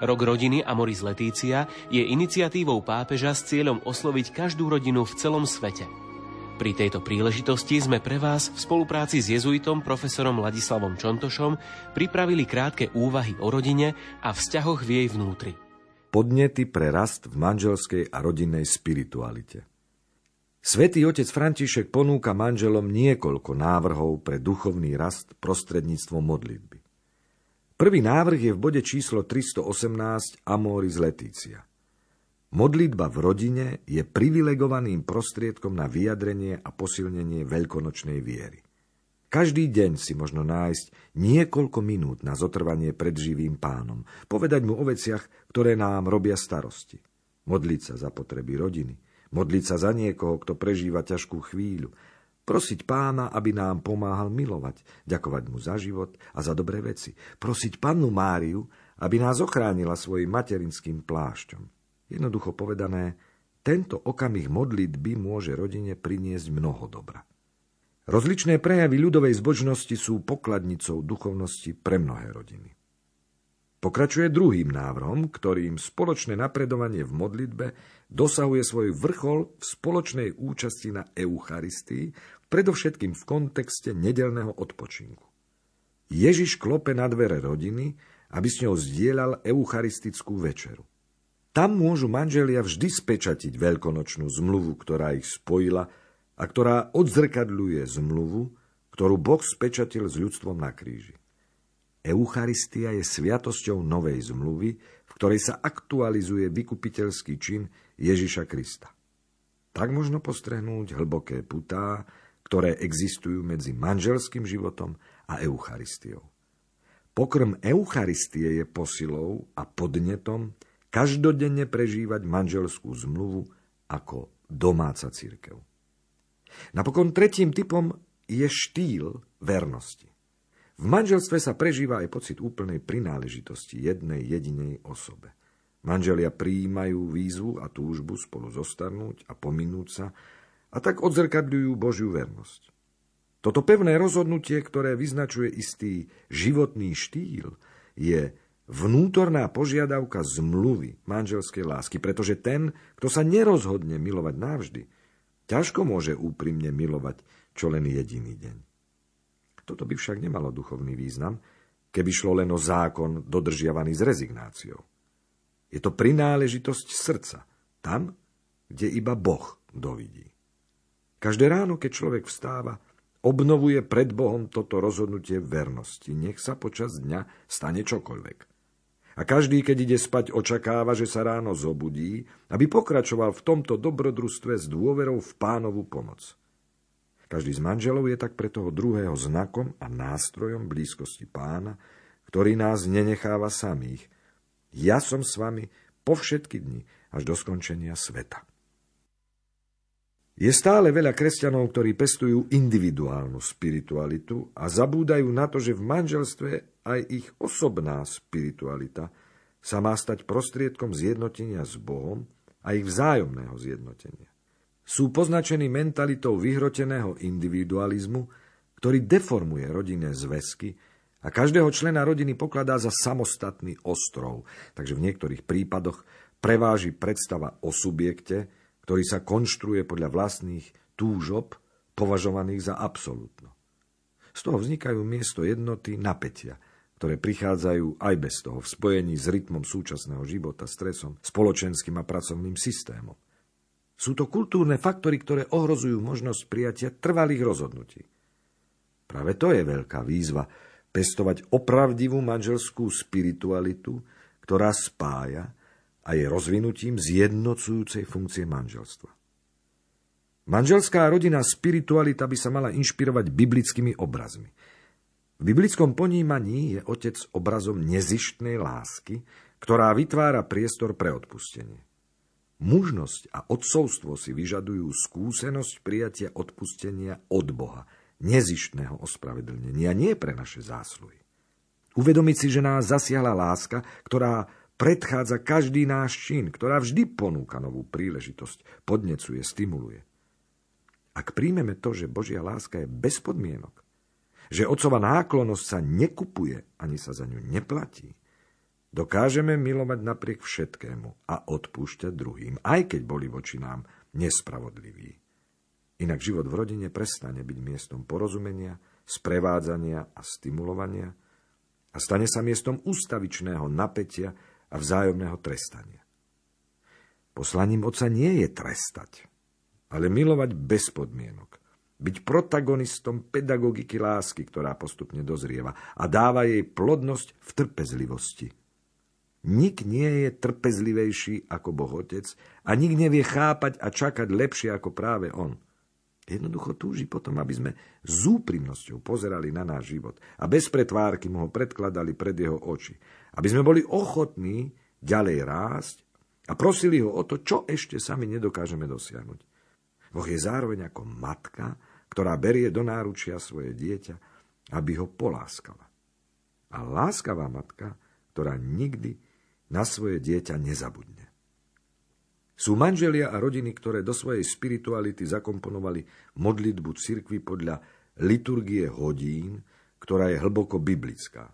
Rok rodiny Amoris Letícia je iniciatívou pápeža s cieľom osloviť každú rodinu v celom svete – pri tejto príležitosti sme pre vás v spolupráci s jezuitom profesorom Ladislavom Čontošom pripravili krátke úvahy o rodine a vzťahoch v jej vnútri. Podnety pre rast v manželskej a rodinnej spiritualite. Svetý otec František ponúka manželom niekoľko návrhov pre duchovný rast prostredníctvom modlitby. Prvý návrh je v bode číslo 318 Amoris Letícia. Modlitba v rodine je privilegovaným prostriedkom na vyjadrenie a posilnenie veľkonočnej viery. Každý deň si možno nájsť niekoľko minút na zotrvanie pred živým pánom, povedať mu o veciach, ktoré nám robia starosti. Modliť sa za potreby rodiny, modliť sa za niekoho, kto prežíva ťažkú chvíľu, prosiť pána, aby nám pomáhal milovať, ďakovať mu za život a za dobré veci, prosiť pannu Máriu, aby nás ochránila svojim materinským plášťom. Jednoducho povedané, tento okamih modlitby môže rodine priniesť mnoho dobra. Rozličné prejavy ľudovej zbožnosti sú pokladnicou duchovnosti pre mnohé rodiny. Pokračuje druhým návrhom, ktorým spoločné napredovanie v modlitbe dosahuje svoj vrchol v spoločnej účasti na Eucharistii, predovšetkým v kontexte nedelného odpočinku. Ježiš klope na dvere rodiny, aby s ňou zdieľal eucharistickú večeru. Tam môžu manželia vždy spečatiť veľkonočnú zmluvu, ktorá ich spojila a ktorá odzrkadľuje zmluvu, ktorú Boh spečatil s ľudstvom na kríži. Eucharistia je sviatosťou novej zmluvy, v ktorej sa aktualizuje vykupiteľský čin Ježiša Krista. Tak možno postrehnúť hlboké putá, ktoré existujú medzi manželským životom a Eucharistiou. Pokrm Eucharistie je posilou a podnetom, každodenne prežívať manželskú zmluvu ako domáca církev. Napokon tretím typom je štýl vernosti. V manželstve sa prežíva aj pocit úplnej prináležitosti jednej jedinej osobe. Manželia prijímajú výzvu a túžbu spolu zostarnúť a pominúť sa a tak odzrkadľujú Božiu vernosť. Toto pevné rozhodnutie, ktoré vyznačuje istý životný štýl, je vnútorná požiadavka zmluvy manželskej lásky, pretože ten, kto sa nerozhodne milovať navždy, ťažko môže úprimne milovať čo len jediný deň. Toto by však nemalo duchovný význam, keby šlo len o zákon dodržiavaný s rezignáciou. Je to prináležitosť srdca, tam, kde iba Boh dovidí. Každé ráno, keď človek vstáva, obnovuje pred Bohom toto rozhodnutie vernosti. Nech sa počas dňa stane čokoľvek. A každý, keď ide spať, očakáva, že sa ráno zobudí, aby pokračoval v tomto dobrodružstve s dôverou v pánovú pomoc. Každý z manželov je tak pre toho druhého znakom a nástrojom blízkosti pána, ktorý nás nenecháva samých. Ja som s vami po všetky dni až do skončenia sveta. Je stále veľa kresťanov, ktorí pestujú individuálnu spiritualitu a zabúdajú na to, že v manželstve aj ich osobná spiritualita sa má stať prostriedkom zjednotenia s Bohom a ich vzájomného zjednotenia. Sú poznačení mentalitou vyhroteného individualizmu, ktorý deformuje rodinné zväzky a každého člena rodiny pokladá za samostatný ostrov, takže v niektorých prípadoch preváži predstava o subjekte, ktorý sa konštruuje podľa vlastných túžob, považovaných za absolútno. Z toho vznikajú miesto jednoty napätia, ktoré prichádzajú aj bez toho v spojení s rytmom súčasného života, stresom, spoločenským a pracovným systémom. Sú to kultúrne faktory, ktoré ohrozujú možnosť prijatia trvalých rozhodnutí. Práve to je veľká výzva pestovať opravdivú manželskú spiritualitu, ktorá spája a je rozvinutím zjednocujúcej funkcie manželstva. Manželská rodina spiritualita by sa mala inšpirovať biblickými obrazmi. V biblickom ponímaní je otec obrazom nezištnej lásky, ktorá vytvára priestor pre odpustenie. Mužnosť a odcovstvo si vyžadujú skúsenosť prijatia odpustenia od Boha, nezištného ospravedlnenia, nie pre naše zásluhy. Uvedomiť si, že nás zasiahla láska, ktorá predchádza každý náš čin, ktorá vždy ponúka novú príležitosť, podnecuje, stimuluje. Ak príjmeme to, že Božia láska je bez podmienok, že otcova náklonosť sa nekupuje ani sa za ňu neplatí, Dokážeme milovať napriek všetkému a odpúšťať druhým, aj keď boli voči nám nespravodliví. Inak život v rodine prestane byť miestom porozumenia, sprevádzania a stimulovania a stane sa miestom ustavičného napätia a vzájomného trestania. Poslaním oca nie je trestať, ale milovať bez podmienok. Byť protagonistom pedagogiky lásky, ktorá postupne dozrieva a dáva jej plodnosť v trpezlivosti – Nik nie je trpezlivejší ako Boh Otec a nik nevie chápať a čakať lepšie ako práve On. Jednoducho túži potom, aby sme s úprimnosťou pozerali na náš život a bez pretvárky mu ho predkladali pred jeho oči. Aby sme boli ochotní ďalej rásť a prosili ho o to, čo ešte sami nedokážeme dosiahnuť. Boh je zároveň ako matka, ktorá berie do náručia svoje dieťa, aby ho poláskala. A láskavá matka, ktorá nikdy na svoje dieťa nezabudne. Sú manželia a rodiny, ktoré do svojej spirituality zakomponovali modlitbu cirkvy podľa liturgie hodín, ktorá je hlboko biblická.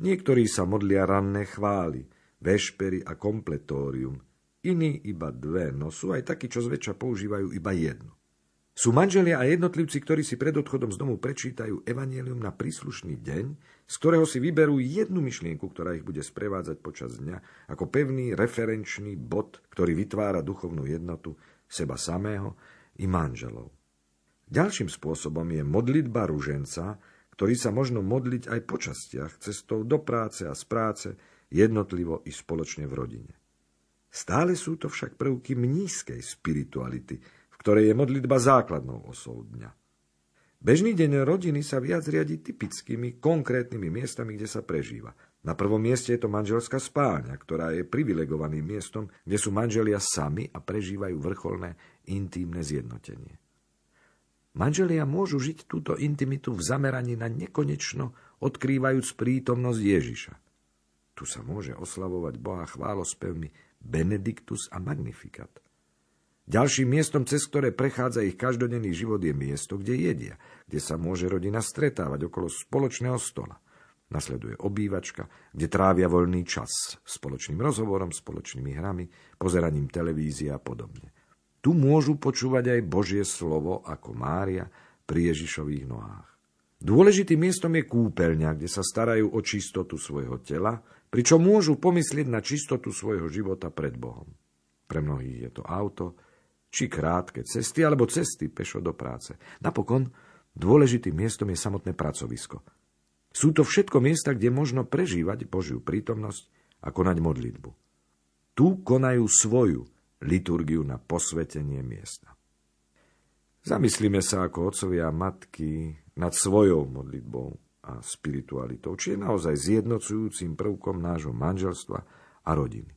Niektorí sa modlia ranné chvály, vešpery a kompletórium, iní iba dve, no sú aj takí, čo zväčša používajú iba jednu. Sú manželia a jednotlivci, ktorí si pred odchodom z domu prečítajú evanielium na príslušný deň, z ktorého si vyberú jednu myšlienku, ktorá ich bude sprevádzať počas dňa, ako pevný referenčný bod, ktorý vytvára duchovnú jednotu seba samého i manželov. Ďalším spôsobom je modlitba ruženca, ktorý sa možno modliť aj po častiach, cestou do práce a z práce, jednotlivo i spoločne v rodine. Stále sú to však prvky mnízkej spirituality, ktorej je modlitba základnou osou dňa. Bežný deň rodiny sa viac riadi typickými, konkrétnymi miestami, kde sa prežíva. Na prvom mieste je to manželská spáňa, ktorá je privilegovaným miestom, kde sú manželia sami a prežívajú vrcholné intímne zjednotenie. Manželia môžu žiť túto intimitu v zameraní na nekonečno, odkrývajúc prítomnosť Ježiša. Tu sa môže oslavovať Boha chválospevmi Benedictus a Magnificat – Ďalším miestom, cez ktoré prechádza ich každodenný život, je miesto, kde jedia, kde sa môže rodina stretávať okolo spoločného stola. Nasleduje obývačka, kde trávia voľný čas spoločným rozhovorom, spoločnými hrami, pozeraním televízie a podobne. Tu môžu počúvať aj Božie slovo ako Mária pri Ježišových nohách. Dôležitým miestom je kúpeľňa, kde sa starajú o čistotu svojho tela, pričom môžu pomyslieť na čistotu svojho života pred Bohom. Pre mnohých je to auto, či krátke cesty, alebo cesty pešo do práce. Napokon dôležitým miestom je samotné pracovisko. Sú to všetko miesta, kde možno prežívať Božiu prítomnosť a konať modlitbu. Tu konajú svoju liturgiu na posvetenie miesta. Zamyslíme sa ako otcovia a matky nad svojou modlitbou a spiritualitou, či je naozaj zjednocujúcim prvkom nášho manželstva a rodiny.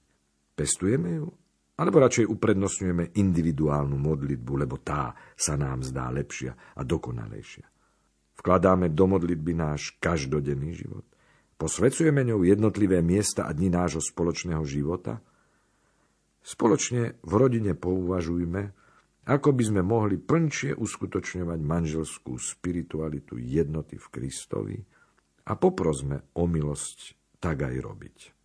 Pestujeme ju alebo radšej uprednostňujeme individuálnu modlitbu, lebo tá sa nám zdá lepšia a dokonalejšia. Vkladáme do modlitby náš každodenný život. Posvecujeme ňou jednotlivé miesta a dni nášho spoločného života. Spoločne v rodine pouvažujme, ako by sme mohli plnšie uskutočňovať manželskú spiritualitu jednoty v Kristovi a poprosme o milosť tak aj robiť.